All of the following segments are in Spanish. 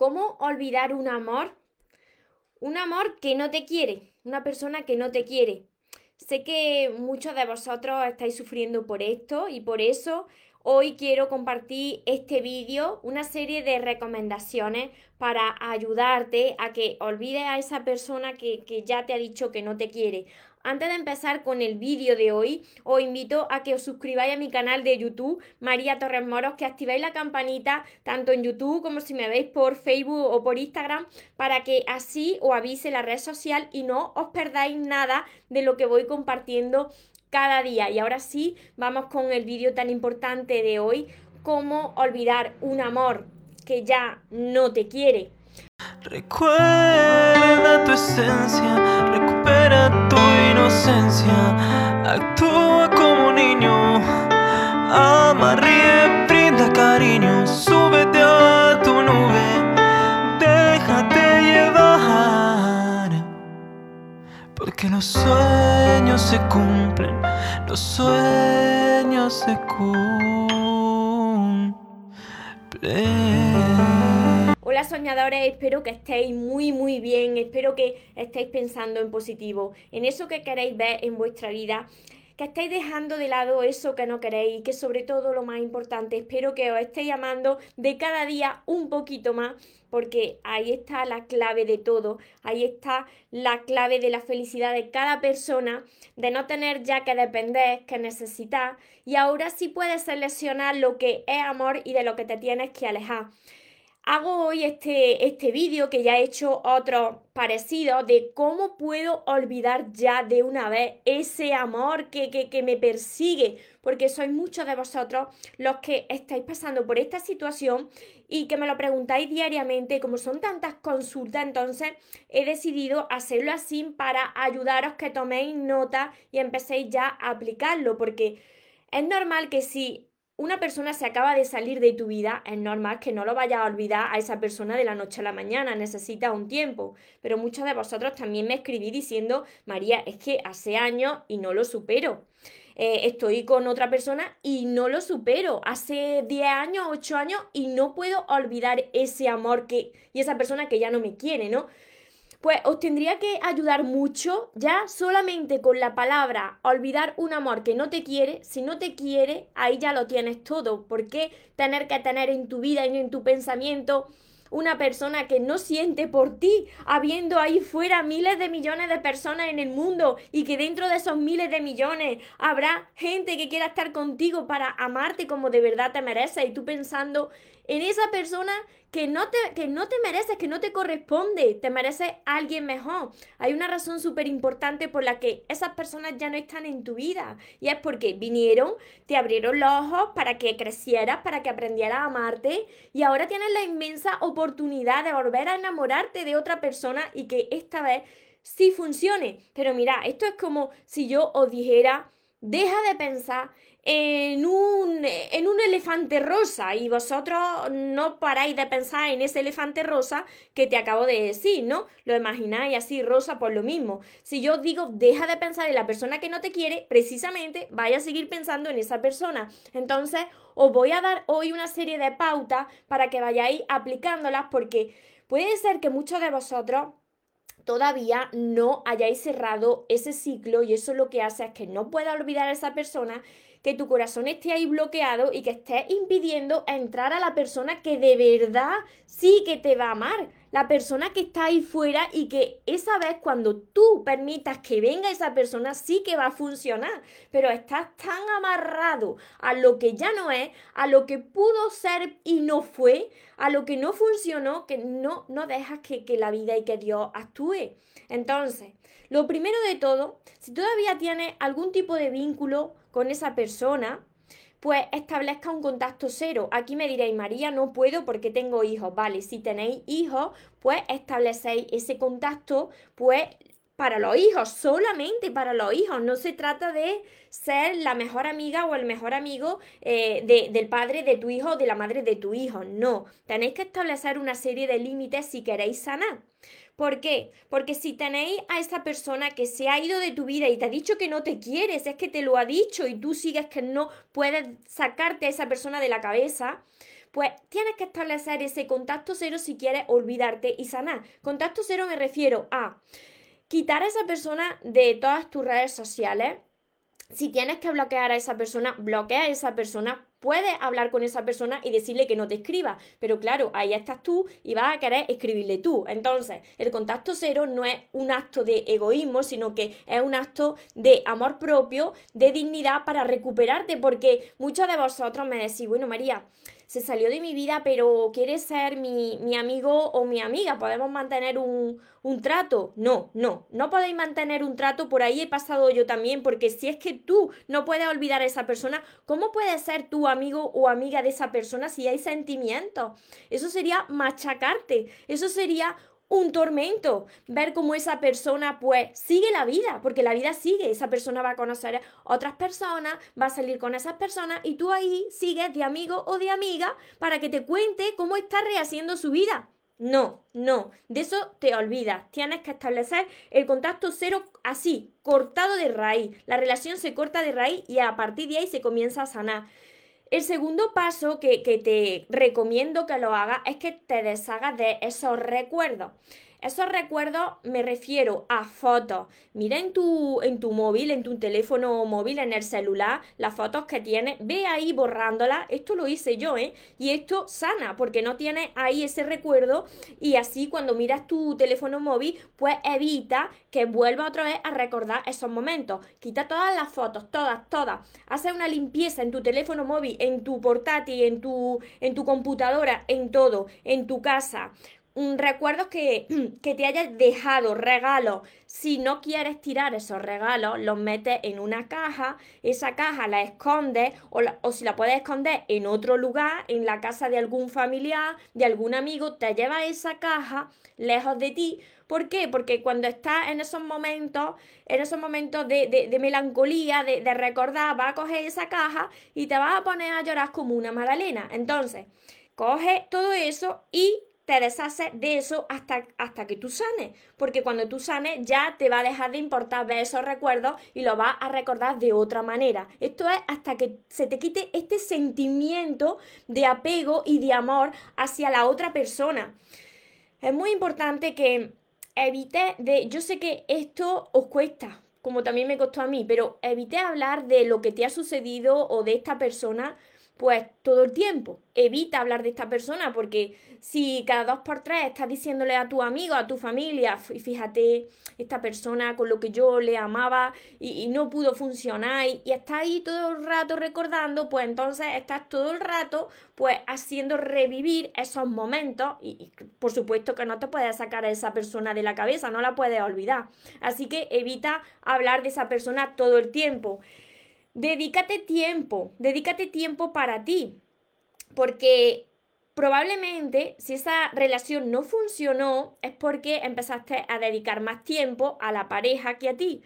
¿Cómo olvidar un amor? Un amor que no te quiere, una persona que no te quiere. Sé que muchos de vosotros estáis sufriendo por esto y por eso hoy quiero compartir este vídeo, una serie de recomendaciones para ayudarte a que olvides a esa persona que, que ya te ha dicho que no te quiere, antes de empezar con el vídeo de hoy, os invito a que os suscribáis a mi canal de YouTube, María Torres Moros, que activéis la campanita tanto en YouTube como si me veis por Facebook o por Instagram, para que así os avise la red social y no os perdáis nada de lo que voy compartiendo cada día. Y ahora sí, vamos con el vídeo tan importante de hoy, cómo olvidar un amor que ya no te quiere. Recuerda tu esencia, recupera actúa como niño, ama, ríe, brinda cariño, súbete a tu nube, déjate llevar, porque los sueños se cumplen, los sueños se cumplen. Soñadores, espero que estéis muy muy bien, espero que estéis pensando en positivo, en eso que queréis ver en vuestra vida, que estéis dejando de lado eso que no queréis, que sobre todo lo más importante, espero que os estéis amando de cada día un poquito más, porque ahí está la clave de todo, ahí está la clave de la felicidad de cada persona, de no tener ya que depender, que necesitar, y ahora sí puedes seleccionar lo que es amor y de lo que te tienes que alejar hago hoy este, este vídeo que ya he hecho otro parecido de cómo puedo olvidar ya de una vez ese amor que, que, que me persigue, porque sois muchos de vosotros los que estáis pasando por esta situación y que me lo preguntáis diariamente, como son tantas consultas, entonces he decidido hacerlo así para ayudaros que toméis nota y empecéis ya a aplicarlo, porque es normal que si una persona se acaba de salir de tu vida, es normal que no lo vayas a olvidar a esa persona de la noche a la mañana, necesita un tiempo. Pero muchos de vosotros también me escribí diciendo, María, es que hace años y no lo supero. Eh, estoy con otra persona y no lo supero. Hace 10 años, 8 años y no puedo olvidar ese amor que, y esa persona que ya no me quiere, ¿no? Pues os tendría que ayudar mucho ya solamente con la palabra olvidar un amor que no te quiere. Si no te quiere, ahí ya lo tienes todo. ¿Por qué tener que tener en tu vida y en tu pensamiento una persona que no siente por ti, habiendo ahí fuera miles de millones de personas en el mundo y que dentro de esos miles de millones habrá gente que quiera estar contigo para amarte como de verdad te mereces y tú pensando en esa persona que no te, que no te mereces, que no te corresponde, te mereces alguien mejor. Hay una razón súper importante por la que esas personas ya no están en tu vida y es porque vinieron, te abrieron los ojos para que crecieras, para que aprendieras a amarte y ahora tienes la inmensa oportunidad de volver a enamorarte de otra persona y que esta vez sí funcione. Pero mira, esto es como si yo os dijera, deja de pensar en un, en un elefante rosa y vosotros no paráis de pensar en ese elefante rosa que te acabo de decir, ¿no? Lo imagináis así rosa por lo mismo. Si yo digo deja de pensar en la persona que no te quiere, precisamente vaya a seguir pensando en esa persona. Entonces os voy a dar hoy una serie de pautas para que vayáis aplicándolas porque puede ser que muchos de vosotros todavía no hayáis cerrado ese ciclo y eso lo que hace es que no pueda olvidar a esa persona que tu corazón esté ahí bloqueado y que estés impidiendo entrar a la persona que de verdad sí que te va a amar. La persona que está ahí fuera y que esa vez cuando tú permitas que venga esa persona sí que va a funcionar. Pero estás tan amarrado a lo que ya no es, a lo que pudo ser y no fue, a lo que no funcionó, que no, no dejas que, que la vida y que Dios actúe. Entonces, lo primero de todo, si todavía tienes algún tipo de vínculo con esa persona, pues establezca un contacto cero. Aquí me diréis, María, no puedo porque tengo hijos. Vale, si tenéis hijos, pues establecéis ese contacto, pues para los hijos, solamente para los hijos. No se trata de ser la mejor amiga o el mejor amigo eh, del padre de tu hijo o de la madre de tu hijo. No, tenéis que establecer una serie de límites si queréis sanar. ¿Por qué? Porque si tenéis a esa persona que se ha ido de tu vida y te ha dicho que no te quieres, es que te lo ha dicho y tú sigues que no puedes sacarte a esa persona de la cabeza, pues tienes que establecer ese contacto cero si quieres olvidarte y sanar. Contacto cero me refiero a quitar a esa persona de todas tus redes sociales. Si tienes que bloquear a esa persona, bloquea a esa persona Puedes hablar con esa persona y decirle que no te escriba, pero claro, ahí estás tú y vas a querer escribirle tú. Entonces, el contacto cero no es un acto de egoísmo, sino que es un acto de amor propio, de dignidad para recuperarte, porque muchos de vosotros me decís, bueno, María, se salió de mi vida, pero quiere ser mi, mi amigo o mi amiga, podemos mantener un, un trato. No, no, no podéis mantener un trato, por ahí he pasado yo también, porque si es que tú no puedes olvidar a esa persona, ¿cómo puedes ser tu amigo o amiga de esa persona si hay sentimientos? Eso sería machacarte, eso sería un tormento ver cómo esa persona pues sigue la vida, porque la vida sigue, esa persona va a conocer otras personas, va a salir con esas personas y tú ahí sigues de amigo o de amiga para que te cuente cómo está rehaciendo su vida. No, no, de eso te olvidas. Tienes que establecer el contacto cero así, cortado de raíz. La relación se corta de raíz y a partir de ahí se comienza a sanar. El segundo paso que, te recomiendo que lo hagas es que te deshagas de esos recuerdos. Esos recuerdos me refiero a fotos. Mira en tu, en tu móvil, en tu teléfono móvil, en el celular, las fotos que tienes. Ve ahí borrándolas. Esto lo hice yo, ¿eh? Y esto sana, porque no tienes ahí ese recuerdo. Y así cuando miras tu teléfono móvil, pues evita que vuelva otra vez a recordar esos momentos. Quita todas las fotos, todas, todas. Hace una limpieza en tu teléfono móvil, en tu portátil, en tu, en tu computadora, en todo, en tu casa recuerdos que, que, te hayas dejado, regalos. Si no quieres tirar esos regalos, los metes en una caja, esa caja la escondes o, o, si la puedes esconder en otro lugar, en la casa de algún familiar, de algún amigo, te llevas esa caja lejos de ti. ¿Por qué? Porque cuando estás en esos momentos, en esos momentos de, de, melancolía, de, de recordar, vas a coger esa caja y te vas a poner a llorar como una magdalena. Entonces, coge todo eso y te deshaces de eso hasta, hasta que tú sanes, porque cuando tú sanes ya te va a dejar de importar ver esos recuerdos y lo vas a recordar de otra manera. Esto es hasta que se te quite este sentimiento de apego y de amor hacia la otra persona. Es muy importante que evite de, yo sé que esto os cuesta, como también me costó a mí, pero evite hablar de lo que te ha sucedido o de esta persona pues todo el tiempo. Evita hablar de esta persona porque si cada dos por tres estás diciéndole a tu amigo, a tu familia, fíjate, esta persona con lo que yo le amaba y, no pudo funcionar y, y estás ahí todo el rato recordando, pues entonces estás todo el rato pues haciendo revivir esos momentos y, y por supuesto que no te puedes sacar a esa persona de la cabeza, no la puedes olvidar. Así que evita hablar de esa persona todo el tiempo. Dedícate tiempo, dedícate tiempo para ti, porque probablemente si esa relación no funcionó es porque empezaste a dedicar más tiempo a la pareja que a ti.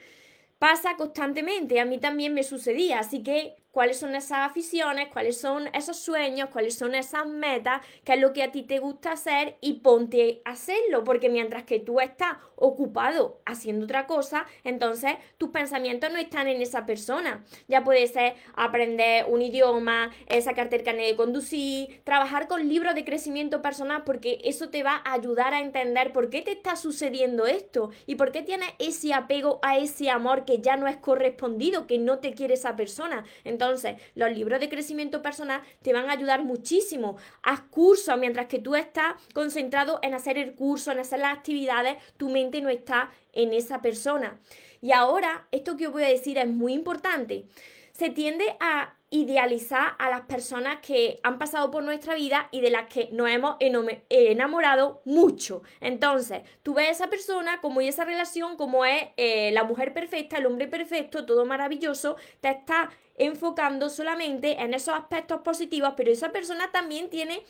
Pasa constantemente, a mí también me sucedía, así que cuáles son esas aficiones, cuáles son esos sueños, cuáles son esas metas, qué es lo que a ti te gusta hacer y ponte a hacerlo, porque mientras que tú estás ocupado haciendo otra cosa, entonces tus pensamientos no están en esa persona. Ya puede ser aprender un idioma, eh, sacarte el carnet de conducir, trabajar con libros de crecimiento personal, porque eso te va a ayudar a entender por qué te está sucediendo esto y por qué tienes ese apego a ese amor que ya no es correspondido, que no te quiere esa persona. Entonces, los libros de crecimiento personal te van a ayudar muchísimo. Haz cursos mientras que tú estás concentrado en hacer el curso, en hacer las actividades, tu mente no está en esa persona. Y ahora, esto que os voy a decir es muy importante. Se tiende a idealizar a las personas que han pasado por nuestra vida y de las que nos hemos enamorado mucho. Entonces, tú ves a esa persona como y esa relación, como es eh, la mujer perfecta, el hombre perfecto, todo maravilloso, te está enfocando solamente en esos aspectos positivos, pero esa persona también tiene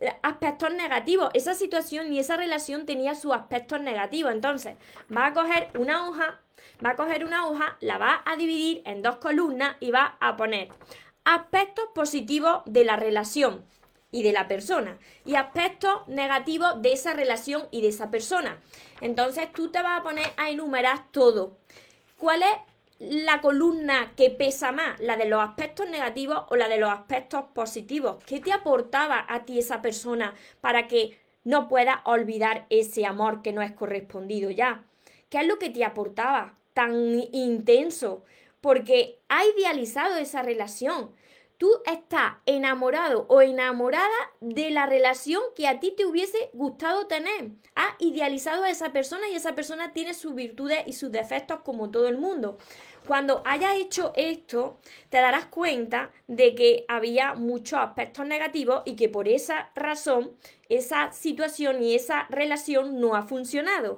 eh, aspectos negativos. Esa situación y esa relación tenía sus aspectos negativos. Entonces, va a coger una hoja, va a coger una hoja, la va a dividir en dos columnas y va a poner aspectos positivos de la relación y de la persona y aspectos negativos de esa relación y de esa persona. Entonces tú te vas a poner a enumerar todo. ¿Cuál es la columna que pesa más? ¿La de los aspectos negativos o la de los aspectos positivos? ¿Qué te aportaba a ti esa persona para que no puedas olvidar ese amor que no es correspondido ya? ¿Qué es lo que te aportaba tan intenso? Porque ha idealizado esa relación tú estás enamorado o enamorada de la relación que a ti te hubiese gustado tener. Has idealizado a esa persona y esa persona tiene sus virtudes y sus defectos como todo el mundo. Cuando hayas hecho esto, te darás cuenta de que había muchos aspectos negativos y que por esa razón esa situación y esa relación no ha funcionado.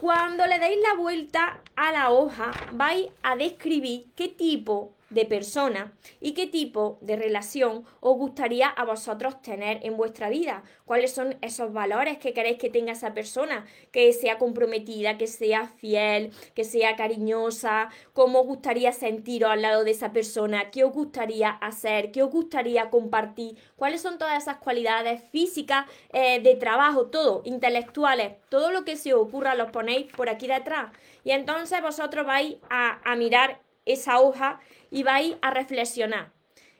Cuando le deis la vuelta a la hoja, vais a describir qué tipo de persona y qué tipo de relación os gustaría a vosotros tener en vuestra vida. ¿Cuáles son esos valores que queréis que tenga esa persona? Que sea comprometida, que sea fiel, que sea cariñosa, cómo os gustaría sentiros al lado de esa persona, qué os gustaría hacer, qué os gustaría compartir, cuáles son todas esas cualidades físicas, eh, de trabajo, todo, intelectuales, todo lo que se os ocurra lo ponéis por aquí detrás. Y entonces vosotros vais a, a mirar esa hoja y vais a reflexionar.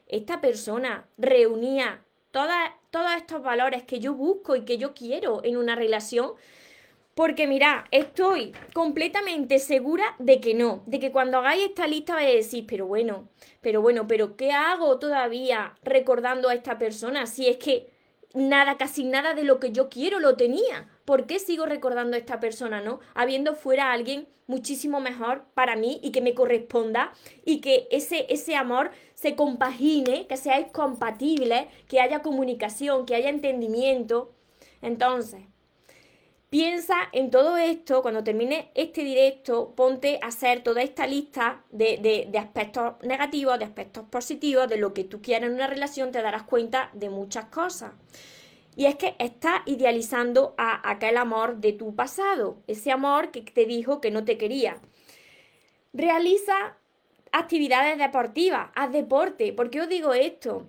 Esta persona reunía todos estos valores que yo busco y que yo quiero en una relación. Porque mira, estoy completamente segura de que no, de que cuando hagáis esta lista vais a decir, pero bueno, pero bueno, pero ¿qué hago todavía recordando a esta persona si es que nada, casi nada de lo que yo quiero lo tenía. ¿Por qué sigo recordando a esta persona, no? Habiendo fuera alguien muchísimo mejor para mí y que me corresponda y que ese, ese amor se compagine, que seáis compatibles, que haya comunicación, que haya entendimiento. Entonces, piensa en todo esto, cuando termine este directo, ponte a hacer toda esta lista de, de, aspectos negativos, de aspectos positivos, de lo que tú quieres en una relación, te darás cuenta de muchas cosas. Y es que estás idealizando a aquel amor de tu pasado, ese amor que te dijo que no te quería. Realiza actividades deportivas, haz deporte. ¿Por qué os digo esto?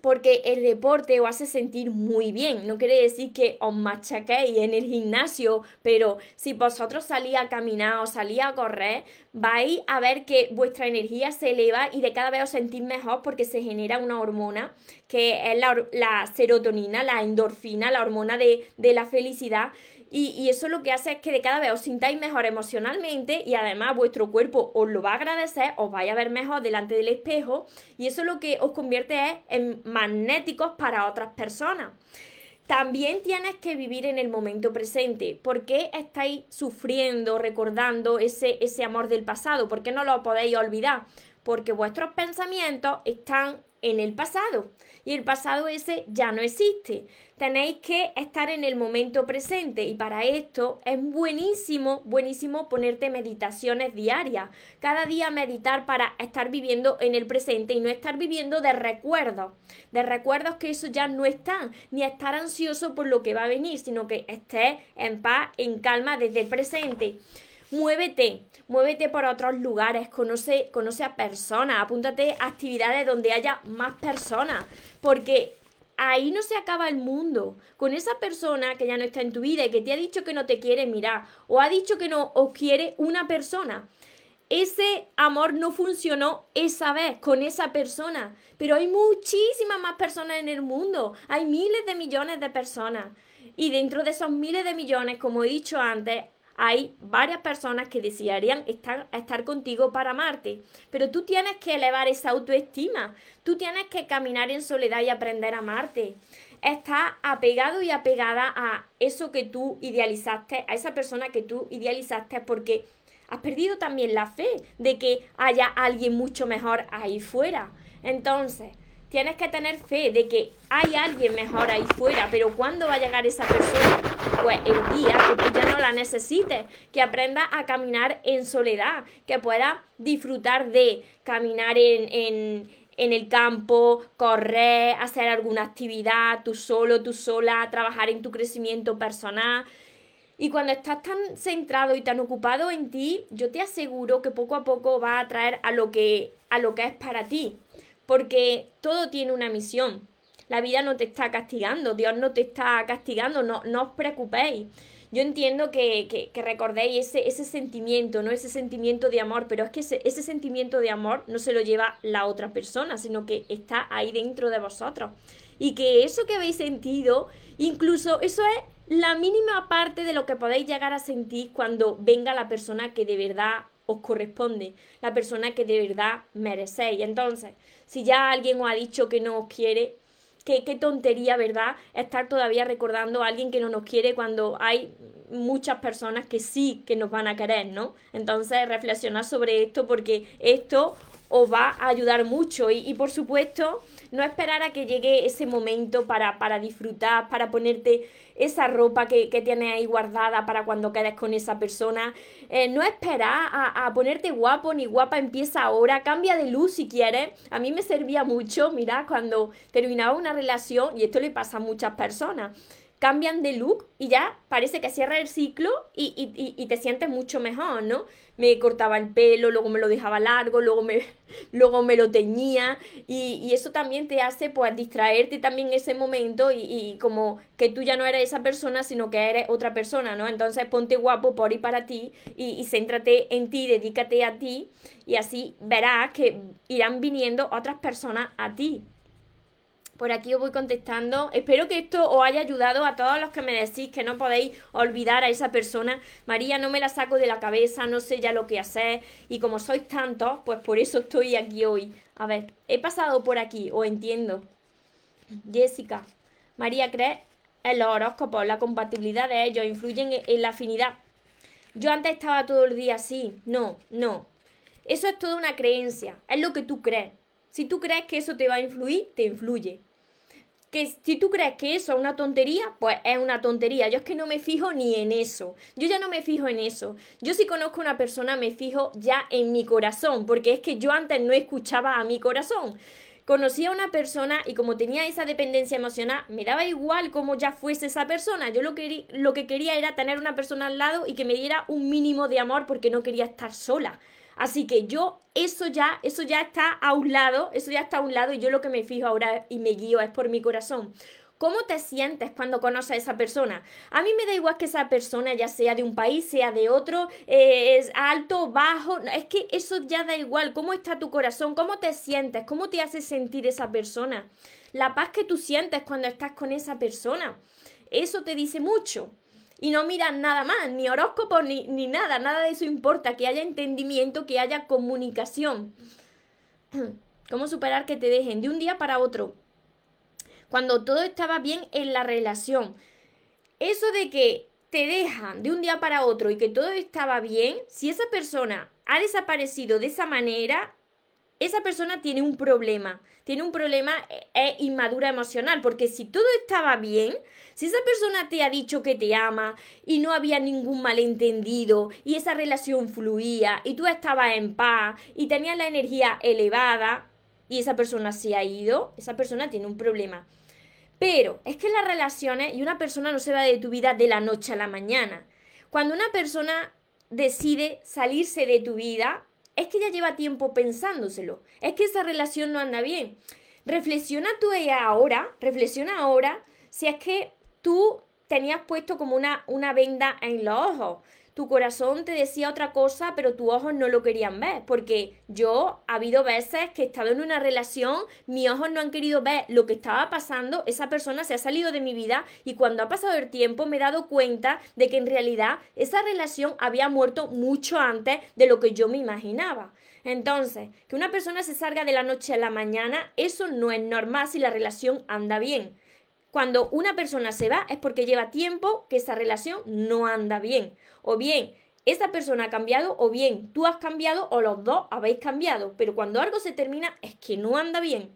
Porque el deporte os hace sentir muy bien. No quiere decir que os machaquéis en el gimnasio, pero si vosotros salís a caminar o salís a correr, vais a ver que vuestra energía se eleva y de cada vez os sentís mejor porque se genera una hormona que es la, serotonina, la endorfina, la hormona de, de la felicidad y, eso lo que hace es que de cada vez os sintáis mejor emocionalmente y además vuestro cuerpo os lo va a agradecer, os vais a ver mejor delante del espejo y eso lo que os convierte en magnéticos para otras personas. También tienes que vivir en el momento presente. ¿Por qué estáis sufriendo, recordando ese, ese amor del pasado? ¿Por qué no lo podéis olvidar? Porque vuestros pensamientos están en el pasado y el pasado ese ya no existe. Tenéis que estar en el momento presente y para esto es buenísimo, buenísimo ponerte meditaciones diarias. Cada día meditar para estar viviendo en el presente y no estar viviendo de recuerdos, de recuerdos que eso ya no están, ni estar ansioso por lo que va a venir, sino que estés en paz, en calma desde el presente. Muévete, muévete por otros lugares, conoce, conoce a personas, apúntate a actividades donde haya más personas, porque ahí no se acaba el mundo. Con esa persona que ya no está en tu vida y que te ha dicho que no te quiere mirar o ha dicho que no os quiere una persona. Ese amor no funcionó esa vez con esa persona, pero hay muchísimas más personas en el mundo. Hay miles de millones de personas. Y dentro de esos miles de millones, como he dicho antes, hay varias personas que desearían estar, estar contigo para amarte, pero tú tienes que elevar esa autoestima, tú tienes que caminar en soledad y aprender a amarte. Estás apegado y apegada a eso que tú idealizaste, a esa persona que tú idealizaste porque has perdido también la fe de que haya alguien mucho mejor ahí fuera. Entonces, tienes que tener fe de que hay alguien mejor ahí fuera, pero ¿cuándo va a llegar esa persona? Pues el día que tú ya no la necesites, que aprenda a caminar en soledad, que pueda disfrutar de caminar en, en el campo, correr, hacer alguna actividad, tú solo, tú sola, trabajar en tu crecimiento personal. Y cuando estás tan centrado y tan ocupado en ti, yo te aseguro que poco a poco va a atraer a lo que, a lo que es para ti porque todo tiene una misión. La vida no te está castigando, Dios no te está castigando, no, no os preocupéis. yo entiendo que, que, recordéis ese, ese sentimiento, ¿no? Ese sentimiento de amor, pero es que ese, ese sentimiento de amor no se lo lleva la otra persona, sino que está ahí dentro de vosotros. Y que eso que habéis sentido, incluso eso es la mínima parte de lo que podéis llegar a sentir cuando venga la persona que de verdad os corresponde, la persona que de verdad merecéis. Entonces, si ya alguien os ha dicho que no os quiere, qué, qué tontería, ¿verdad? Estar todavía recordando a alguien que no nos quiere cuando hay muchas personas que sí que nos van a querer, ¿no? Entonces, reflexionar sobre esto porque esto os va a ayudar mucho y, y por supuesto no esperar a que llegue ese momento para, para disfrutar, para ponerte esa ropa que, que tienes ahí guardada para cuando quedes con esa persona. Eh, no esperar a, a, ponerte guapo ni guapa, empieza ahora, cambia de luz si quieres. A mí me servía mucho, mira, cuando terminaba una relación, y esto le pasa a muchas personas cambian de look y ya parece que cierra el ciclo y, y, y, te sientes mucho mejor, ¿no? Me cortaba el pelo, luego me lo dejaba largo, luego me, luego me lo teñía y, y eso también te hace pues distraerte también ese momento y, como que tú ya no eres esa persona, sino que eres otra persona, ¿no? Entonces ponte guapo por y para ti y, céntrate en ti, dedícate a ti y así verás que irán viniendo otras personas a ti. Por aquí os voy contestando. Espero que esto os haya ayudado a todos los que me decís que no podéis olvidar a esa persona. María, no me la saco de la cabeza, no sé ya lo que hacer. Y como sois tantos, pues por eso estoy aquí hoy. A ver, he pasado por aquí, os entiendo. Jessica, María, ¿crees en los horóscopos? La compatibilidad de ellos influyen en la afinidad. Yo antes estaba todo el día así. No, no. Eso es toda una creencia. Es lo que tú crees. Si tú crees que eso te va a influir, te influye que si tú crees que eso es una tontería, pues es una tontería. Yo es que no me fijo ni en eso. Yo ya no me fijo en eso. Yo si conozco a una persona me fijo ya en mi corazón, porque es que yo antes no escuchaba a mi corazón. Conocí a una persona y como tenía esa dependencia emocional, me daba igual cómo ya fuese esa persona. Yo lo que, lo que quería era tener una persona al lado y que me diera un mínimo de amor porque no quería estar sola. Así que yo, eso ya, eso ya está a un lado, eso ya está a un lado y yo lo que me fijo ahora y me guío es por mi corazón. ¿Cómo te sientes cuando conoces a esa persona? A mí me da igual que esa persona ya sea de un país, sea de otro, eh, es alto, bajo, es que eso ya da igual. ¿Cómo está tu corazón? ¿Cómo te sientes? ¿Cómo te hace sentir esa persona? La paz que tú sientes cuando estás con esa persona. Eso te dice mucho y no miran nada más, ni horóscopo, ni, ni nada, nada de eso importa, que haya entendimiento, que haya comunicación. ¿Cómo superar que te dejen de un día para otro? Cuando todo estaba bien en la relación. Eso de que te dejan de un día para otro y que todo estaba bien, si esa persona ha desaparecido de esa manera, esa persona tiene un problema, tiene un problema, es eh, inmadura emocional, porque si todo estaba bien, si esa persona te ha dicho que te ama y no había ningún malentendido y esa relación fluía y tú estabas en paz y tenías la energía elevada y esa persona se ha ido, esa persona tiene un problema. Pero es que las relaciones y una persona no se va de tu vida de la noche a la mañana. Cuando una persona decide salirse de tu vida, es que ya lleva tiempo pensándoselo, es que esa relación no anda bien. Reflexiona tú ahora, reflexiona ahora si es que tú tenías puesto como una, una venda en los ojos tu corazón te decía otra cosa, pero tus ojos no lo querían ver, porque yo ha habido veces que he estado en una relación, mis ojos no han querido ver lo que estaba pasando, esa persona se ha salido de mi vida y cuando ha pasado el tiempo me he dado cuenta de que en realidad esa relación había muerto mucho antes de lo que yo me imaginaba. Entonces, que una persona se salga de la noche a la mañana, eso no es normal si la relación anda bien. Cuando una persona se va es porque lleva tiempo que esa relación no anda bien. O bien esa persona ha cambiado o bien tú has cambiado o los dos habéis cambiado. Pero cuando algo se termina es que no anda bien.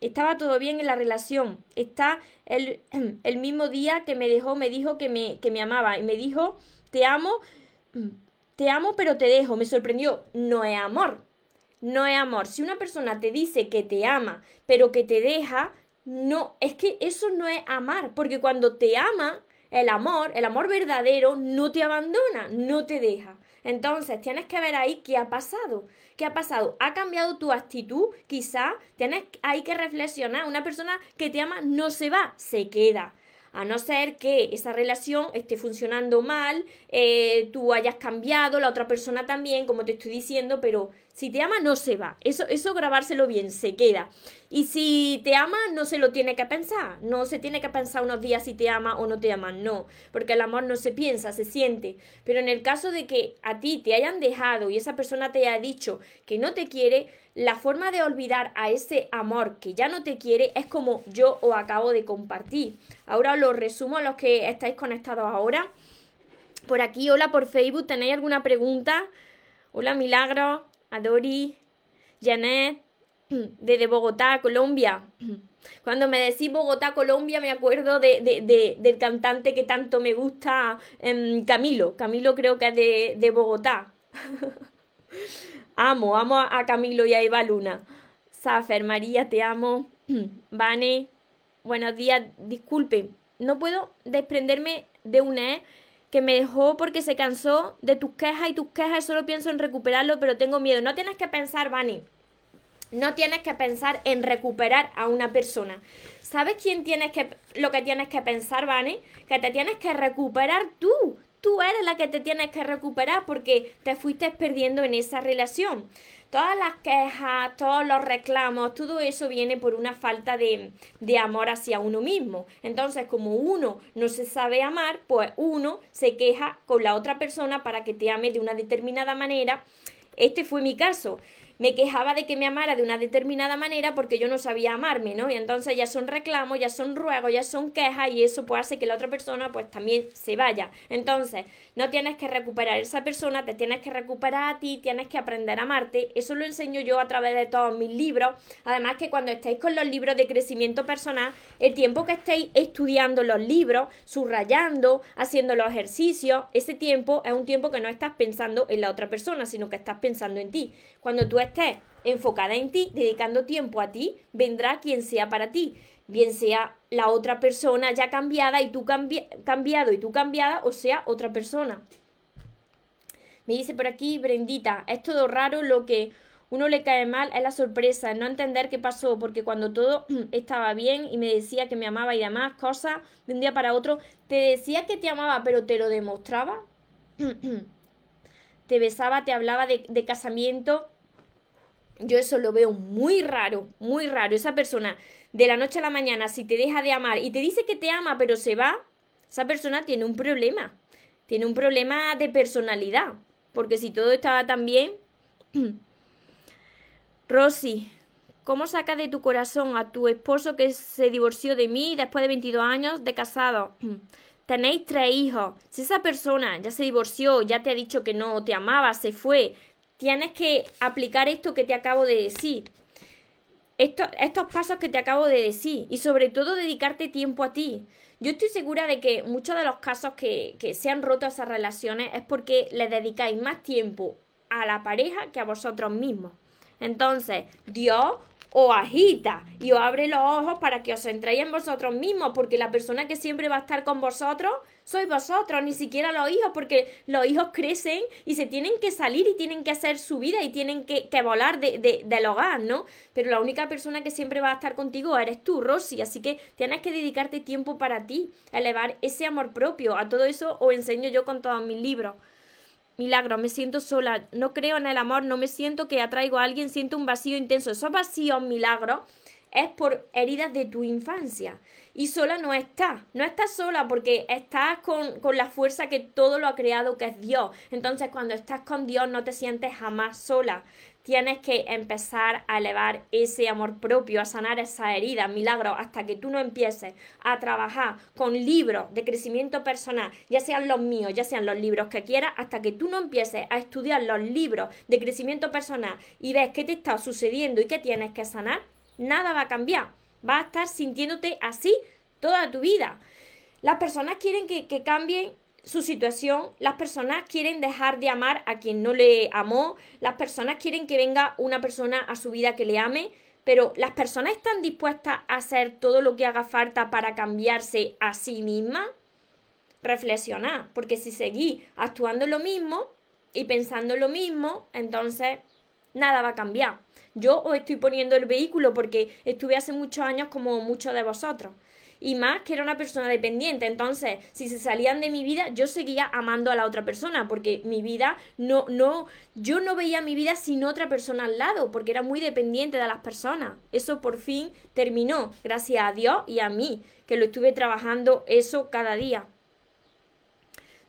Estaba todo bien en la relación. Está el, el mismo día que me dejó, me dijo que me, que me amaba y me dijo, te amo, te amo pero te dejo. Me sorprendió. No es amor. No es amor. Si una persona te dice que te ama pero que te deja, no, es que eso no es amar, porque cuando te ama, el amor, el amor verdadero, no te abandona, no te deja. Entonces, tienes que ver ahí qué ha pasado. ¿Qué ha pasado? ¿Ha cambiado tu actitud? Quizá tienes hay que reflexionar. Una persona que te ama no se va, se queda. A no ser que esa relación esté funcionando mal, eh, tú hayas cambiado, la otra persona también, como te estoy diciendo, pero si te ama no se va. Eso, eso grabárselo bien, se queda. Y si te ama no se lo tiene que pensar. No se tiene que pensar unos días si te ama o no te ama, no. Porque el amor no se piensa, se siente. Pero en el caso de que a ti te hayan dejado y esa persona te haya dicho que no te quiere, la forma de olvidar a ese amor que ya no te quiere es como yo os acabo de compartir. Ahora lo resumo a los que estáis conectados ahora. Por aquí, hola por Facebook, ¿tenéis alguna pregunta? Hola Milagro, Adori, Janet, desde Bogotá, Colombia. Cuando me decís Bogotá, Colombia, me acuerdo de, del cantante que tanto me gusta, em, Camilo. Camilo creo que es de Bogotá. Amo, amo a Camilo y a Eva Luna. Safer, María, te amo. Vane, buenos días. Disculpe, no puedo desprenderme de una que me dejó porque se cansó de tus quejas y tus quejas. Solo pienso en recuperarlo, pero tengo miedo. No tienes que pensar, Vane. No tienes que pensar en recuperar a una persona. ¿Sabes quién tienes que lo que tienes que pensar, Vane? Que te tienes que recuperar tú tú eres la que te tienes que recuperar porque te fuiste perdiendo en esa relación. Todas las quejas, todos los reclamos, todo eso viene por una falta de, de, amor hacia uno mismo. Entonces, como uno no se sabe amar, pues uno se queja con la otra persona para que te ame de una determinada manera. Este fue mi caso me quejaba de que me amara de una determinada manera porque yo no sabía amarme, ¿no? Y entonces ya son reclamos, ya son ruegos, ya son quejas y eso pues hace que la otra persona pues también se vaya. Entonces, no tienes que recuperar a esa persona, te tienes que recuperar a ti, tienes que aprender a amarte. Eso lo enseño yo a través de todos mis libros. Además que cuando estéis con los libros de crecimiento personal, el tiempo que estéis estudiando los libros, subrayando, haciendo los ejercicios, ese tiempo es un tiempo que no estás pensando en la otra persona, sino que estás pensando en ti. Cuando tú estés enfocada en ti, dedicando tiempo a ti, vendrá quien sea para ti. Bien sea la otra persona ya cambiada y tú cambiado y tú cambiada, o sea, otra persona. Me dice por aquí Brendita, es todo raro lo que uno le cae mal es la sorpresa, no entender qué pasó, porque cuando todo estaba bien y me decía que me amaba y demás cosas, de un día para otro, te decía que te amaba, pero te lo demostraba. te besaba, te hablaba de, de casamiento yo eso lo veo muy raro, muy raro. Esa persona de la noche a la mañana, si te deja de amar y te dice que te ama, pero se va, esa persona tiene un problema. Tiene un problema de personalidad. Porque si todo estaba tan bien... Rosy, ¿cómo sacas de tu corazón a tu esposo que se divorció de mí después de 22 años de casado? Tenéis tres hijos. Si esa persona ya se divorció, ya te ha dicho que no te amaba, se fue, tienes que aplicar esto que te acabo de decir. estos pasos que te acabo de decir y sobre todo dedicarte tiempo a ti. Yo estoy segura de que muchos de los casos que, que se han roto esas relaciones es porque le dedicáis más tiempo a la pareja que a vosotros mismos. Entonces, Dios os agita y os abre los ojos para que os centréis en vosotros mismos, porque la persona que siempre va a estar con vosotros sois vosotros, ni siquiera los hijos, porque los hijos crecen y se tienen que salir y tienen que hacer su vida y tienen que, volar de, de, del hogar, ¿no? Pero la única persona que siempre va a estar contigo eres tú, Rosy, así que tienes que dedicarte tiempo para ti, elevar ese amor propio. A todo eso os enseño yo con todos mis libros. Milagro, me siento sola, no creo en el amor, no me siento que atraigo a alguien, siento un vacío intenso. Esos vacíos, milagro, es por heridas de tu infancia. Y sola no estás, no estás sola porque estás con, con, la fuerza que todo lo ha creado, que es Dios. Entonces cuando estás con Dios no te sientes jamás sola tienes que empezar a elevar ese amor propio, a sanar esa herida, milagro, hasta que tú no empieces a trabajar con libros de crecimiento personal, ya sean los míos, ya sean los libros que quieras, hasta que tú no empieces a estudiar los libros de crecimiento personal y ves qué te está sucediendo y qué tienes que sanar, nada va a cambiar. Vas a estar sintiéndote así toda tu vida. Las personas quieren que, que cambien su situación, las personas quieren dejar de amar a quien no le amó, las personas quieren que venga una persona a su vida que le ame, pero las personas están dispuestas a hacer todo lo que haga falta para cambiarse a sí mismas. Reflexionar, porque si seguís actuando lo mismo y pensando lo mismo, entonces nada va a cambiar. Yo os estoy poniendo el vehículo porque estuve hace muchos años como muchos de vosotros. Y más que era una persona dependiente. Entonces, si se salían de mi vida, yo seguía amando a la otra persona, porque mi vida no, no, yo no veía mi vida sin otra persona al lado, porque era muy dependiente de las personas. Eso por fin terminó, gracias a Dios y a mí, que lo estuve trabajando eso cada día.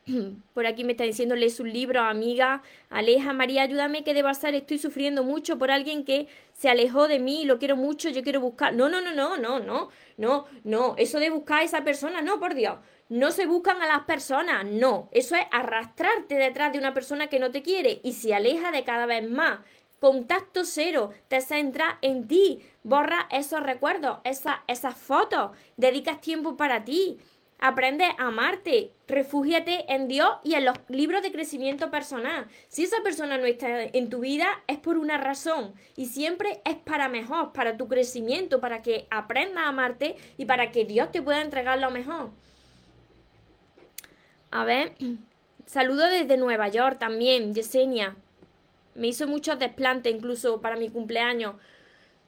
Por aquí me está diciendo, lees un libro, amiga, aleja, María, ayúdame, ¿qué debo hacer? Estoy sufriendo mucho por alguien que se alejó de mí, lo quiero mucho, yo quiero buscar. No, no, no, no, no, no, no, no, eso de buscar a esa persona, no, por Dios. No se buscan a las personas, no. Eso es arrastrarte detrás de una persona que no te quiere y se aleja de cada vez más. Contacto cero, te centras en ti, borra esos recuerdos, esas, esas fotos, dedicas tiempo para ti Aprende a amarte, refúgiate en Dios y en los libros de crecimiento personal. Si esa persona no está en tu vida es por una razón y siempre es para mejor, para tu crecimiento, para que aprendas a amarte y para que Dios te pueda entregar lo mejor. A ver, saludo desde Nueva York también, Yesenia. Me hizo muchos desplantes incluso para mi cumpleaños.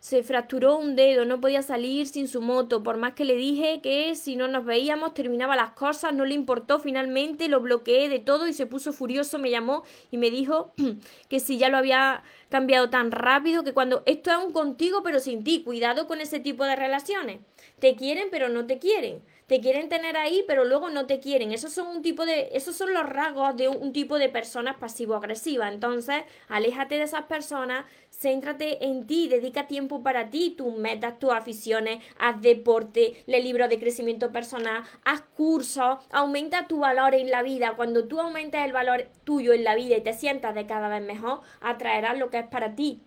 Se fracturó un dedo, no podía salir sin su moto, por más que le dije que si no nos veíamos terminaba las cosas, no le importó. Finalmente, lo bloqueé de todo y se puso furioso, me llamó y me dijo que si ya lo había cambiado tan rápido que cuando esto es un contigo pero sin ti, cuidado con ese tipo de relaciones. Te quieren pero no te quieren te quieren tener ahí, pero luego no te quieren. Esos son un tipo de, esos son los rasgos de un, tipo de personas pasivo-agresivas. Entonces, aléjate de esas personas, céntrate en ti, dedica tiempo para ti, tus metas, tus aficiones, haz deporte, lee libros de crecimiento personal, haz cursos, aumenta tu valor en la vida. Cuando tú aumentas el valor tuyo en la vida y te sientas de cada vez mejor, atraerás lo que es para ti.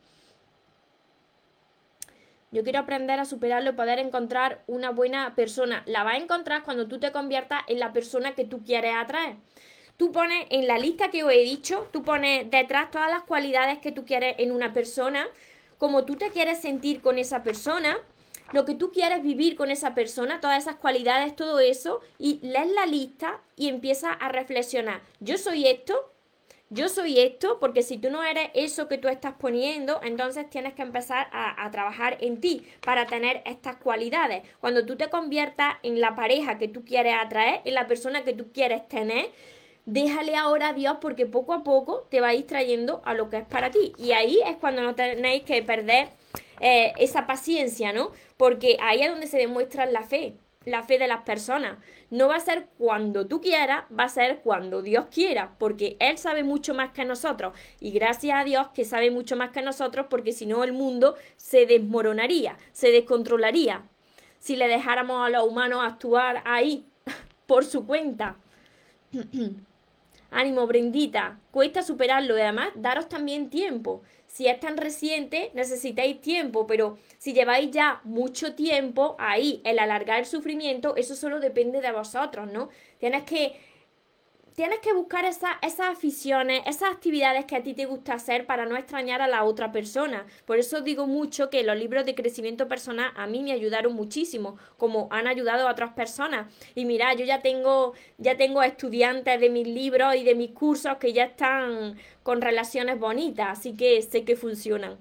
Yo quiero aprender a superarlo y poder encontrar una buena persona. La vas a encontrar cuando tú te conviertas en la persona que tú quieres atraer. Tú pones en la lista que os he dicho, tú pones detrás todas las cualidades que tú quieres en una persona, como tú te quieres sentir con esa persona, lo que tú quieres vivir con esa persona, todas esas cualidades, todo eso, y lees la lista y empiezas a reflexionar. Yo soy esto, yo soy esto, porque si tú no eres eso que tú estás poniendo, entonces tienes que empezar a, trabajar en ti para tener estas cualidades. Cuando tú te conviertas en la pareja que tú quieres atraer, en la persona que tú quieres tener, déjale ahora a Dios porque poco a poco te va a ir trayendo a lo que es para ti. Y ahí es cuando no tenéis que perder eh, esa paciencia, ¿no? Porque ahí es donde se demuestra la fe la fe de las personas. No va a ser cuando tú quieras, va a ser cuando Dios quiera, porque Él sabe mucho más que nosotros. Y gracias a Dios que sabe mucho más que nosotros, porque si no el mundo se desmoronaría, se descontrolaría. Si le dejáramos a los humanos actuar ahí, por su cuenta. Ánimo, Brendita, cuesta superarlo y además daros también tiempo. Si es tan reciente, necesitáis tiempo, pero si lleváis ya mucho tiempo ahí, el alargar el sufrimiento, eso solo depende de vosotros, ¿no? Tienes que tienes que buscar esas aficiones, esas actividades que a ti te gusta hacer para no extrañar a la otra persona. Por eso digo mucho que los libros de crecimiento personal a mí me ayudaron muchísimo, como han ayudado a otras personas. Y mira, yo ya tengo, ya tengo estudiantes de mis libros y de mis cursos que ya están con relaciones bonitas, así que sé que funcionan.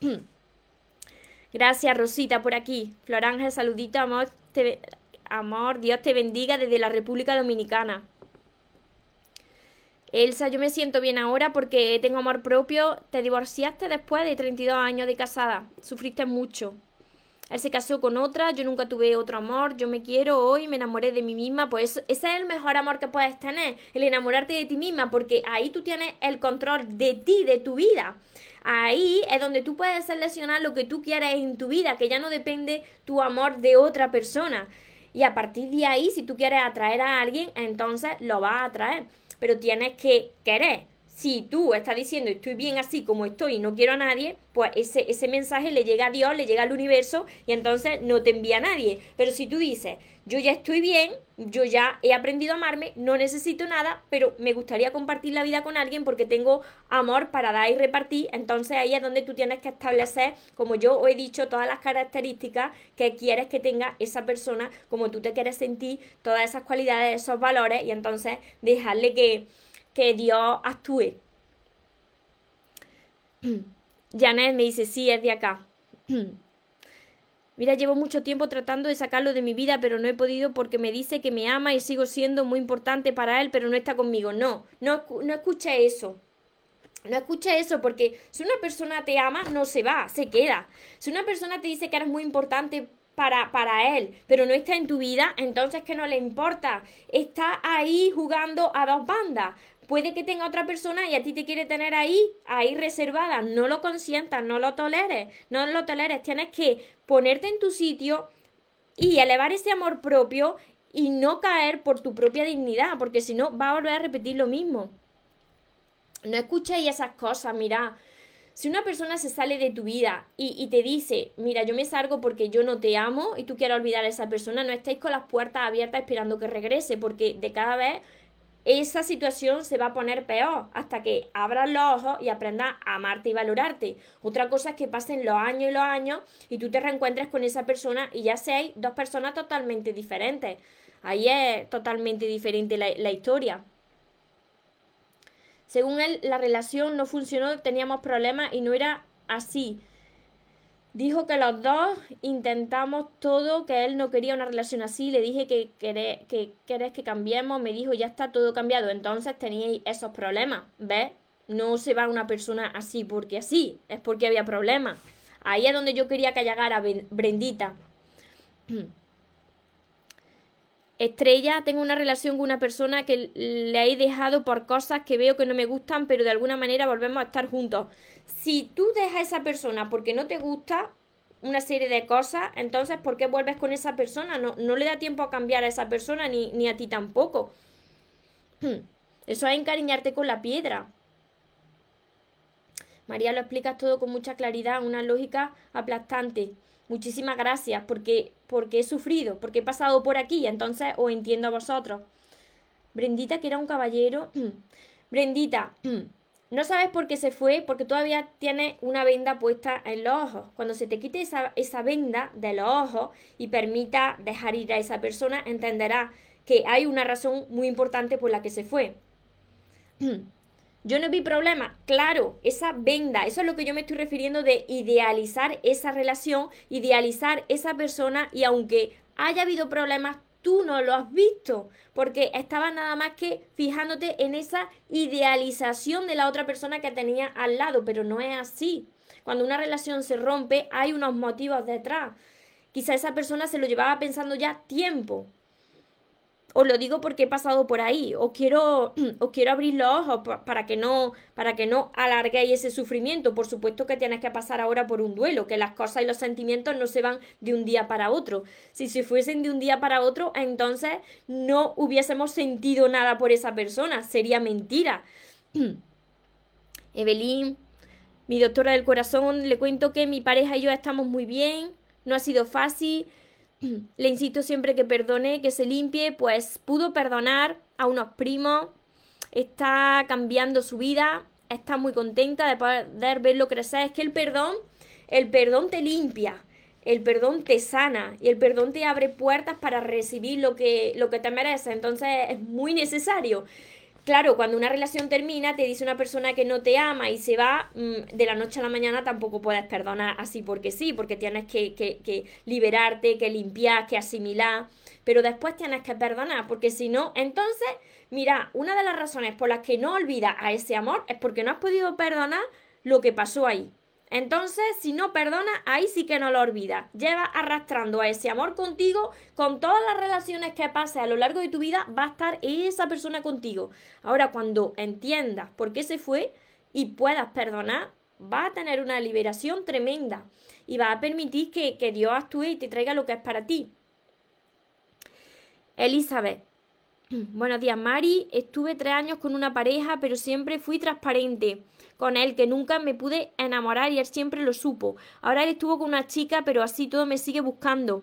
Gracias, Rosita, por aquí. Florángel, saludito, amor. amor, Dios te bendiga desde la República Dominicana. Elsa, yo me siento bien ahora porque tengo amor propio. Te divorciaste después de 32 años de casada. Sufriste mucho. Él se casó con otra, yo nunca tuve otro amor, yo me quiero hoy, me enamoré de mí misma, pues ese es el mejor amor que puedes tener, el enamorarte de ti misma, porque ahí tú tienes el control de ti, de tu vida. Ahí es donde tú puedes seleccionar lo que tú quieres en tu vida, que ya no depende tu amor de otra persona. Y a partir de ahí, si tú quieres atraer a alguien, entonces lo vas a atraer pero tienes que querer. Si tú estás diciendo estoy bien así como estoy y no quiero a nadie, pues ese, ese mensaje le llega a Dios, le llega al universo y entonces no te envía a nadie. Pero si tú dices yo ya estoy bien, yo ya he aprendido a amarme, no necesito nada, pero me gustaría compartir la vida con alguien porque tengo amor para dar y repartir, entonces ahí es donde tú tienes que establecer, como yo os he dicho, todas las características que quieres que tenga esa persona, como tú te quieres sentir, todas esas cualidades, esos valores, y entonces dejarle que, que Dios actúe. Janet me dice, sí, es de acá. Mira, llevo mucho tiempo tratando de sacarlo de mi vida, pero no he podido porque me dice que me ama y sigo siendo muy importante para él, pero no está conmigo. No, no, no escuche eso. No escucha eso porque si una persona te ama, no se va, se queda. Si una persona te dice que eres muy importante para, para él, pero no está en tu vida, entonces que no le importa. Está ahí jugando a dos bandas. Puede que tenga otra persona y a ti te quiere tener ahí, ahí reservada. No lo consientas, no lo toleres, no lo toleres. Tienes que ponerte en tu sitio y elevar ese amor propio y no caer por tu propia dignidad, porque si no va a volver a repetir lo mismo. No escuchéis esas cosas, mira. Si una persona se sale de tu vida y, te dice, mira, yo me salgo porque yo no te amo y tú quieres olvidar a esa persona, no estáis con las puertas abiertas esperando que regrese, porque de cada vez esa situación se va a poner peor hasta que abras los ojos y aprendas a amarte y valorarte. Otra cosa es que pasen los años y los años y tú te reencuentres con esa persona y ya seáis dos personas totalmente diferentes. Ahí es totalmente diferente la, la historia. Según él, la relación no funcionó, teníamos problemas y no era así. Dijo que los dos intentamos todo, que él no quería una relación así. Le dije que, querés que, cambiemos. Me dijo, ya está todo cambiado. Entonces teníais esos problemas. ¿Ves? No se va una persona así porque así. Es porque había problemas. Ahí es donde yo quería que llegara Brendita. Estrella, tengo una relación con una persona que le he dejado por cosas que veo que no me gustan, pero de alguna manera volvemos a estar juntos. Si tú dejas a esa persona porque no te gusta una serie de cosas, entonces ¿por qué vuelves con esa persona? No, no le da tiempo a cambiar a esa persona ni, ni a ti tampoco. Eso es encariñarte con la piedra. María lo explicas todo con mucha claridad, una lógica aplastante. Muchísimas gracias porque, porque he sufrido, porque he pasado por aquí, entonces os entiendo a vosotros. Brendita, que era un caballero. Brendita, no sabes por qué se fue, porque todavía tiene una venda puesta en los ojos. Cuando se te quite esa, esa venda de los ojos y permita dejar ir a esa persona, entenderá que hay una razón muy importante por la que se fue. Yo no vi problema. Claro, esa venda, eso es lo que yo me estoy refiriendo de idealizar esa relación, idealizar esa persona y aunque haya habido problemas, tú no lo has visto, porque estabas nada más que fijándote en esa idealización de la otra persona que tenía al lado, pero no es así. Cuando una relación se rompe, hay unos motivos detrás. Quizá esa persona se lo llevaba pensando ya tiempo, os lo digo porque he pasado por ahí. Os quiero, os quiero abrir los ojos para que no, para que no alarguéis ese sufrimiento. Por supuesto que tienes que pasar ahora por un duelo, que las cosas y los sentimientos no se van de un día para otro. Si se fuesen de un día para otro, entonces no hubiésemos sentido nada por esa persona. Sería mentira. Evelyn, mi doctora del corazón, le cuento que mi pareja y yo estamos muy bien. No ha sido fácil le insisto siempre que perdone, que se limpie, pues pudo perdonar a unos primos, está cambiando su vida, está muy contenta de poder verlo crecer. Es que el perdón, el perdón te limpia, el perdón te sana y el perdón te abre puertas para recibir lo que, lo que te merece. Entonces es muy necesario. Claro, cuando una relación termina, te dice una persona que no te ama y se va, mm, de la noche a la mañana tampoco puedes perdonar así porque sí, porque tienes que, que, que liberarte, que limpiar, que asimilar, pero después tienes que perdonar, porque si no, entonces, mira, una de las razones por las que no olvidas a ese amor es porque no has podido perdonar lo que pasó ahí. Entonces, si no perdona, ahí sí que no lo olvidas. Lleva arrastrando a ese amor contigo, con todas las relaciones que pases a lo largo de tu vida, va a estar esa persona contigo. Ahora, cuando entiendas por qué se fue y puedas perdonar, va a tener una liberación tremenda y va a permitir que, que Dios actúe y te traiga lo que es para ti. Elizabeth, buenos días, Mari. Estuve tres años con una pareja, pero siempre fui transparente con él, que nunca me pude enamorar y él siempre lo supo. Ahora él estuvo con una chica, pero así todo me sigue buscando.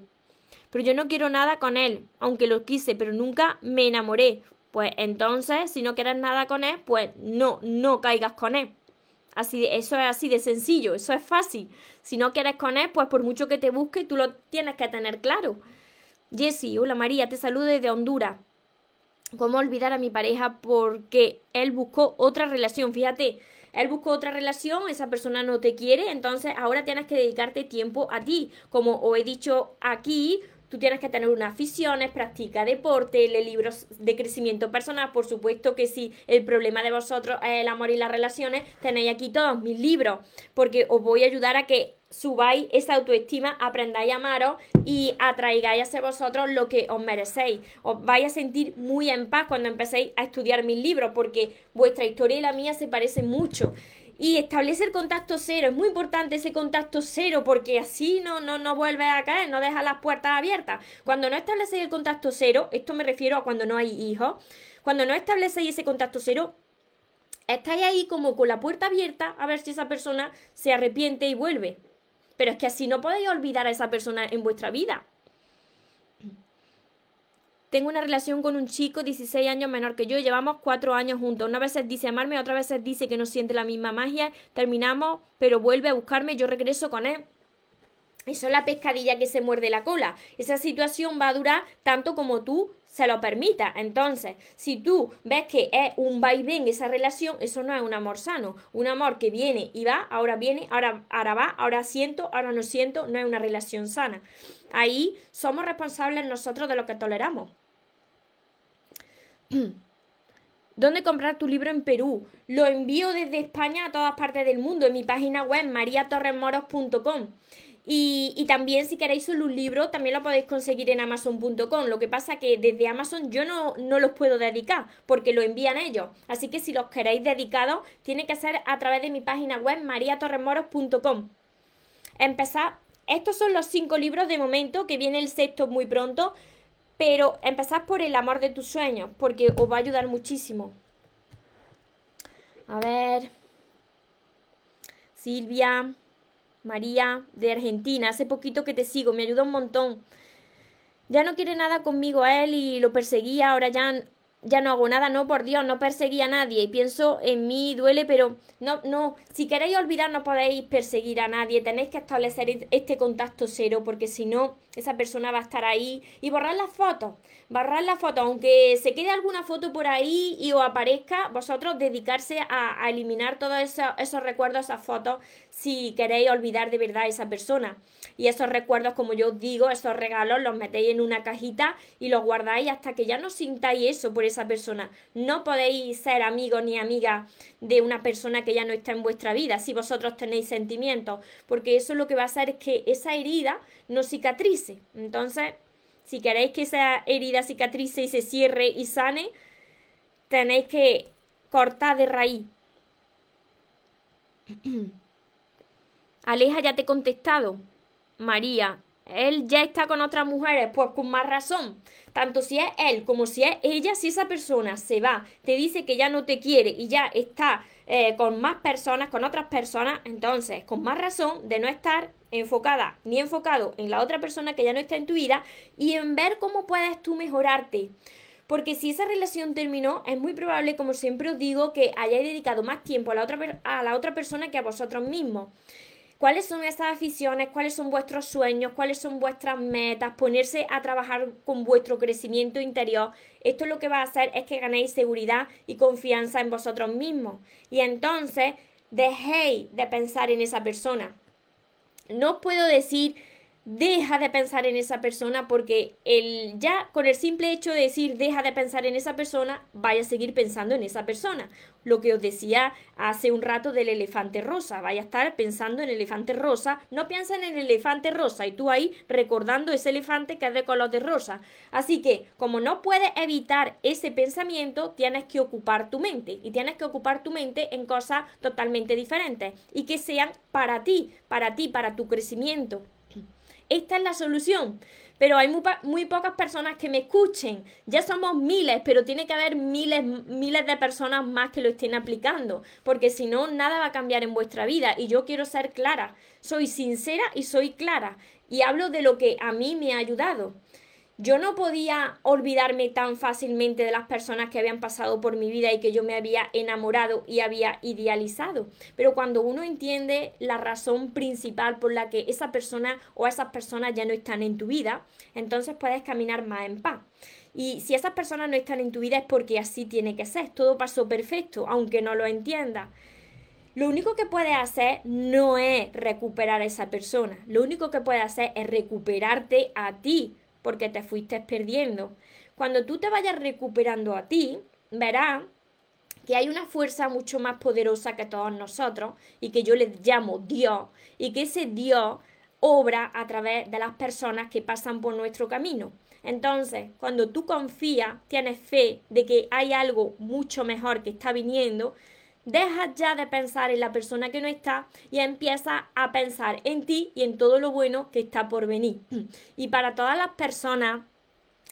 Pero yo no quiero nada con él, aunque lo quise, pero nunca me enamoré. Pues entonces, si no quieres nada con él, pues no, no caigas con él. Así, eso es así de sencillo, eso es fácil. Si no quieres con él, pues por mucho que te busque, tú lo tienes que tener claro. Jessie, hola María, te saludo desde Honduras. ¿Cómo olvidar a mi pareja porque él buscó otra relación? Fíjate, él buscó otra relación, esa persona no te quiere, entonces ahora tienes que dedicarte tiempo a ti. Como os he dicho aquí, Tú tienes que tener unas aficiones, practica deporte, lee libros de crecimiento personal. Por supuesto que si el problema de vosotros es el amor y las relaciones, tenéis aquí todos mis libros, porque os voy a ayudar a que subáis esa autoestima, aprendáis a amaros y atraigáis hacia vosotros lo que os merecéis. Os vais a sentir muy en paz cuando empecéis a estudiar mis libros, porque vuestra historia y la mía se parecen mucho y establecer contacto cero. Es muy importante ese contacto cero porque así no, no, no vuelve a caer, no deja las puertas abiertas. Cuando no establecéis el contacto cero, esto me refiero a cuando no hay hijos, cuando no establecéis ese contacto cero, estáis ahí como con la puerta abierta a ver si esa persona se arrepiente y vuelve. Pero es que así no podéis olvidar a esa persona en vuestra vida. Tengo una relación con un chico 16 años menor que yo, llevamos cuatro años juntos. Una vez dice amarme, otra vez dice que no siente la misma magia. Terminamos, pero vuelve a buscarme, yo regreso con él. Eso es la pescadilla que se muerde la cola. Esa situación va a durar tanto como tú se lo permita. Entonces, si tú ves que es un vaivén esa relación, eso no es un amor sano. Un amor que viene y va, ahora viene, ahora, ahora va, ahora siento, ahora no siento, no es una relación sana. Ahí somos responsables nosotros de lo que toleramos. ¿Dónde comprar tu libro en Perú? Lo envío desde España a todas partes del mundo en mi página web mariatorremoros.com. Y, y, también si queréis solo un libro, también lo podéis conseguir en amazon.com. Lo que pasa que desde Amazon yo no, no, los puedo dedicar porque lo envían ellos. Así que si los queréis dedicados, tiene que ser a través de mi página web mariatorremoros.com. Empezar. Estos son los cinco libros de momento, que viene el sexto muy pronto. Pero empezad por el amor de tus sueños, porque os va a ayudar muchísimo. A ver. Silvia, María, de Argentina. Hace poquito que te sigo, me ayuda un montón. Ya no quiere nada conmigo a él y lo perseguía, ahora ya ya no hago nada, no, por Dios, no perseguí a nadie y pienso en mí, duele, pero no, no, si queréis olvidar no podéis perseguir a nadie, tenéis que establecer este contacto cero porque si no, esa persona va a estar ahí y borrar las fotos, borrar las fotos, aunque se quede alguna foto por ahí y os aparezca, vosotros dedicarse a, eliminar todos esos, esos recuerdos, esas fotos, si queréis olvidar de verdad a esa persona. Y esos recuerdos, como yo os digo, esos regalos los metéis en una cajita y los guardáis hasta que ya no sintáis eso por esa persona. No podéis ser amigos ni amigas de una persona que ya no está en vuestra vida si vosotros tenéis sentimientos, porque eso lo que va a hacer es que esa herida no cicatrice. Entonces, si queréis que esa herida cicatrice y se cierre y sane, tenéis que cortar de raíz. Aleja ya te he contestado. María, él ya está con otras mujeres, pues con más razón. Tanto si es él como si es ella, si esa persona se va, te dice que ya no te quiere y ya está eh, con más personas, con otras personas, entonces con más razón de no estar enfocada ni enfocado en la otra persona que ya no está en tu vida y en ver cómo puedes tú mejorarte. Porque si esa relación terminó, es muy probable, como siempre os digo, que hayáis dedicado más tiempo a la otra, a la otra persona que a vosotros mismos cuáles son esas aficiones, cuáles son vuestros sueños, cuáles son vuestras metas, ponerse a trabajar con vuestro crecimiento interior. Esto lo que va a hacer es que ganéis seguridad y confianza en vosotros mismos. Y entonces dejéis de pensar en esa persona. No puedo decir deja de pensar en esa persona porque el, ya con el simple hecho de decir deja de pensar en esa persona, vaya a seguir pensando en esa persona. Lo que os decía hace un rato del elefante rosa, vaya a estar pensando en el elefante rosa, no piensa en el elefante rosa y tú ahí recordando ese elefante que es de color de rosa. Así que como no puedes evitar ese pensamiento, tienes que ocupar tu mente y tienes que ocupar tu mente en cosas totalmente diferentes y que sean para ti, para ti, para tu crecimiento esta es la solución. Pero hay muy, pocas personas que me escuchen. Ya somos miles, pero tiene que haber miles, miles de personas más que lo estén aplicando. Porque si no, nada va a cambiar en vuestra vida. Y yo quiero ser clara. Soy sincera y soy clara. Y hablo de lo que a mí me ha ayudado yo no podía olvidarme tan fácilmente de las personas que habían pasado por mi vida y que yo me había enamorado y había idealizado. Pero cuando uno entiende la razón principal por la que esa persona o esas personas ya no están en tu vida, entonces puedes caminar más en paz. Y si esas personas no están en tu vida es porque así tiene que ser. Todo pasó perfecto, aunque no lo entiendas. lo único que puedes hacer no es recuperar a esa persona, lo único que puedes hacer es recuperarte a ti, porque te fuiste perdiendo. Cuando tú te vayas recuperando a ti, verás que hay una fuerza mucho más poderosa que todos nosotros y que yo le llamo Dios y que ese Dios obra a través de las personas que pasan por nuestro camino. Entonces, cuando tú confías, tienes fe de que hay algo mucho mejor que está viniendo, dejas ya de pensar en la persona que no está y empiezas a pensar en ti y en todo lo bueno que está por venir. Y para todas las personas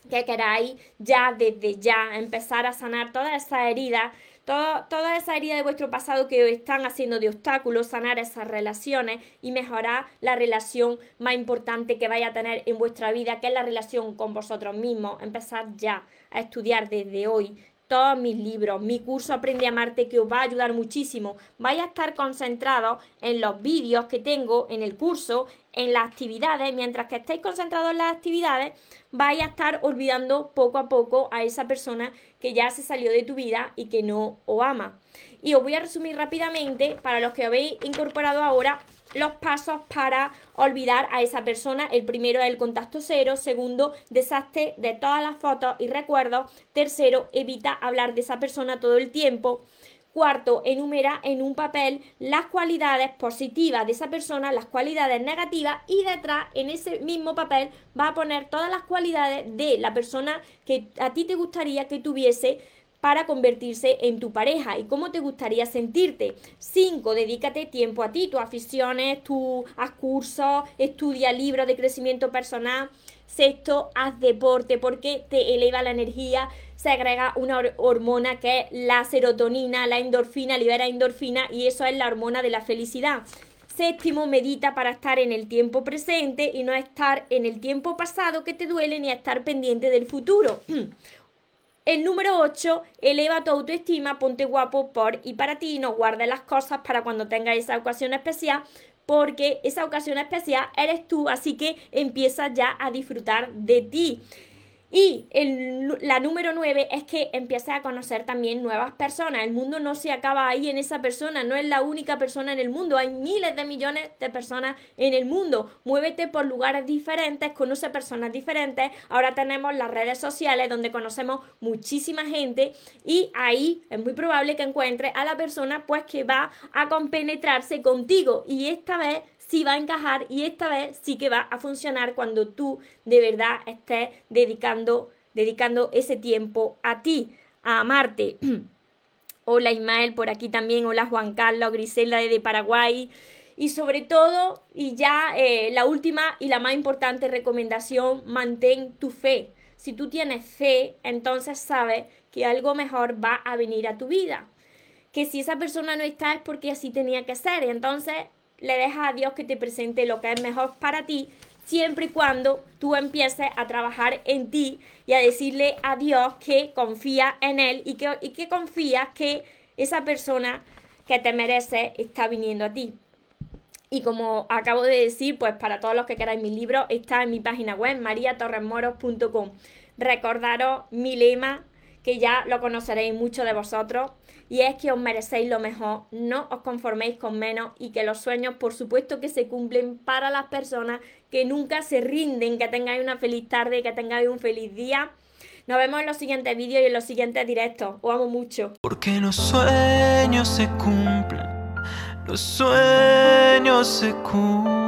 que queráis ya desde ya empezar a sanar todas esas heridas, toda esa herida de vuestro pasado que os están haciendo de obstáculos, sanar esas relaciones y mejorar la relación más importante que vaya a tener en vuestra vida, que es la relación con vosotros mismos. Empezar ya a estudiar desde hoy todos mis libros, mi curso Aprende a Amarte que os va a ayudar muchísimo. Vais a estar concentrados en los vídeos que tengo en el curso, en las actividades. Mientras que estéis concentrados en las actividades, vais a estar olvidando poco a poco a esa persona que ya se salió de tu vida y que no os ama. Y os voy a resumir rápidamente, para los que habéis incorporado ahora, los pasos para olvidar a esa persona. El primero es el contacto cero. Segundo, deshazte de todas las fotos y recuerdos. Tercero, evita hablar de esa persona todo el tiempo. Cuarto, enumera en un papel las cualidades positivas de esa persona, las cualidades negativas y detrás en ese mismo papel va a poner todas las cualidades de la persona que a ti te gustaría que tuviese para convertirse en tu pareja y cómo te gustaría sentirte. 5. Dedícate tiempo a ti, tus aficiones, tu haz cursos, estudia libros de crecimiento personal. Sexto, haz deporte porque te eleva la energía, se agrega una hormona que es la serotonina, la endorfina, libera endorfina y eso es la hormona de la felicidad. Séptimo, medita para estar en el tiempo presente y no estar en el tiempo pasado que te duele ni estar pendiente del futuro. El número 8, eleva tu autoestima, ponte guapo por y para ti, no guardes las cosas para cuando tengas esa ocasión especial, porque esa ocasión especial eres tú, así que empieza ya a disfrutar de ti. Y la número nueve es que empieces a conocer también nuevas personas. El mundo no se acaba ahí en esa persona, no es la única persona en el mundo, hay miles de millones de personas en el mundo. Muévete por lugares diferentes, conoce personas diferentes. Ahora tenemos las redes sociales donde conocemos muchísima gente y ahí es muy probable que encuentres a la persona pues que va a compenetrarse contigo y esta vez sí va a encajar y esta vez sí que va a funcionar cuando tú de verdad estés dedicando, dedicando ese tiempo a ti, a amarte. Hola Ismael por aquí también, hola Juan Carlos, Grisela de Paraguay. Y sobre todo, y ya eh, la última y la más importante recomendación, mantén tu fe. Si tú tienes fe, entonces sabes que algo mejor va a venir a tu vida. Que si esa persona no está es porque así tenía que ser. Entonces, le dejas a Dios que te presente lo que es mejor para ti, siempre y cuando tú empieces a trabajar en ti y a decirle a Dios que confía en Él y que, y que confías que esa persona que te merece está viniendo a ti. Y como acabo de decir, pues para todos los que queráis mi libro, está en mi página web, mariatorresmoros.com. Recordaros mi lema, que ya lo conoceréis muchos de vosotros, y es que os merecéis lo mejor, no os conforméis con menos y que los sueños por supuesto que se cumplen para las personas que nunca se rinden, que tengáis una feliz tarde, que tengáis un feliz día. Nos vemos en los siguientes vídeos y en los siguientes directos. Os amo mucho. Porque los sueños se cumplen, los sueños se cumplen.